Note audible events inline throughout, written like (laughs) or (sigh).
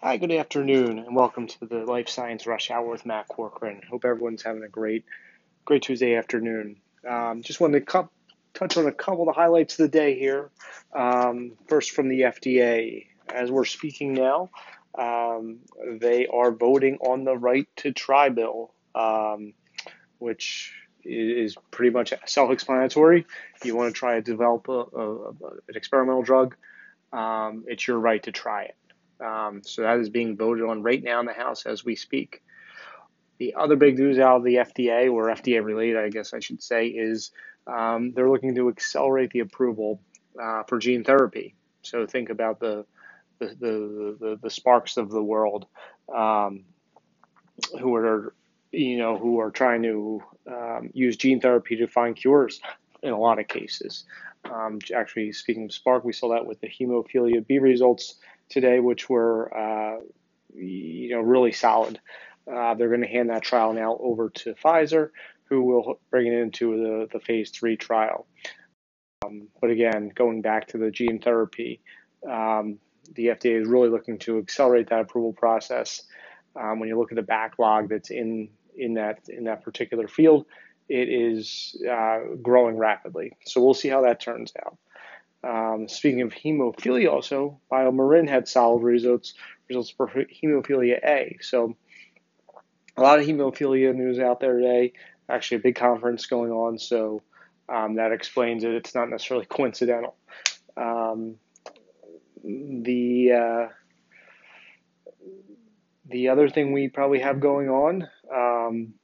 Hi, good afternoon, and welcome to the Life Science Rush Hour with Matt Corcoran. Hope everyone's having a great, great Tuesday afternoon. Um, just wanted to touch on a couple of the highlights of the day here. Um, first, from the FDA, as we're speaking now, um, they are voting on the right to try bill, um, which is pretty much self-explanatory. You want to try to develop a, a, an experimental drug, um, it's your right to try it. Um, so that is being voted on right now in the House as we speak. The other big news out of the FDA, or FDA related, I guess I should say, is um, they're looking to accelerate the approval uh, for gene therapy. So think about the the, the, the, the Sparks of the world um, who are you know who are trying to um, use gene therapy to find cures in a lot of cases. Um, actually, speaking of Spark, we saw that with the hemophilia B results today, which were uh, you know really solid. Uh, they're going to hand that trial now over to Pfizer, who will bring it into the, the phase three trial. Um, but again, going back to the gene therapy, um, the FDA is really looking to accelerate that approval process. Um, when you look at the backlog that's in in that in that particular field, it is uh, growing rapidly. So we'll see how that turns out. Um, speaking of hemophilia, also, BioMarin had solid results results for hemophilia A. So a lot of hemophilia news out there today. Actually, a big conference going on, so um, that explains it. It's not necessarily (laughs) coincidental. Um, the uh, the other thing we probably have going on, um,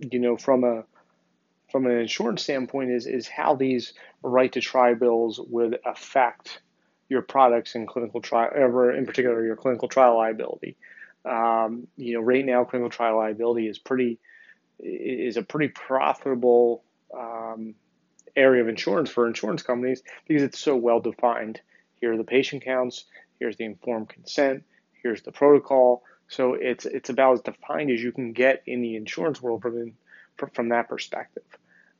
you know, from a from an insurance standpoint is is how these right to try bills would affect your products in clinical trial, ever in particular your clinical trial liability. Um, you know, right now clinical trial liability is pretty is a pretty profitable um, area of insurance for insurance companies because it's so well defined. Here are the patient counts. Here's the informed consent. Here's the protocol. So it's it's about as defined as you can get in the insurance world from from that perspective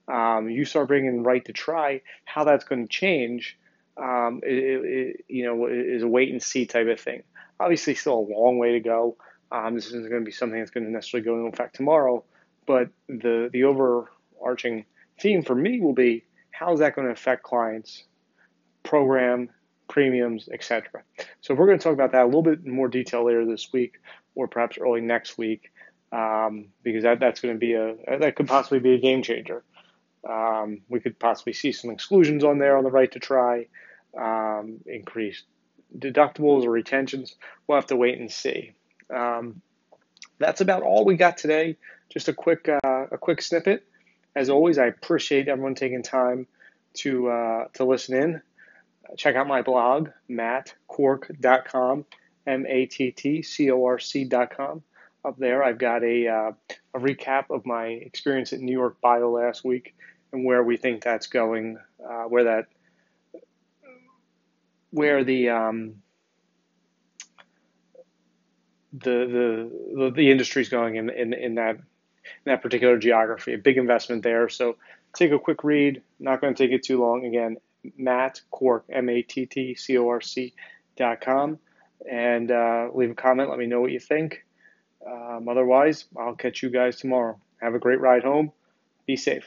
um, you start bringing right to try, how that's going to change, um, it, it, you know, is a wait and see type of thing. Obviously, still a long way to go. Um, this isn't going to be something that's going to necessarily go into effect tomorrow, but the the overarching theme for me will be how is that going to affect clients, program, premiums, etc. So we're going to talk about that a little bit more detail later this week, or perhaps early next week, um, because that, that's going to be a that could possibly be a game changer. Um, we could possibly see some exclusions on there on the right to try, um, increased deductibles or retentions. We'll have to wait and see. Um, that's about all we got today. Just a quick uh, a quick snippet. As always, I appreciate everyone taking time to uh, to listen in. Check out my blog, mattcorc.com, M A T T C O R C.com. Up there, I've got a, uh, a recap of my experience at New York Bio last week and where we think that's going, uh, where that, where the, um, the, the, the industry is going in, in, in that, in that particular geography. A big investment there. So take a quick read. Not going to take it too long. Again, Matt Cork M A T T C O R C dot com, and uh, leave a comment. Let me know what you think. Um, otherwise, I'll catch you guys tomorrow. Have a great ride home. Be safe.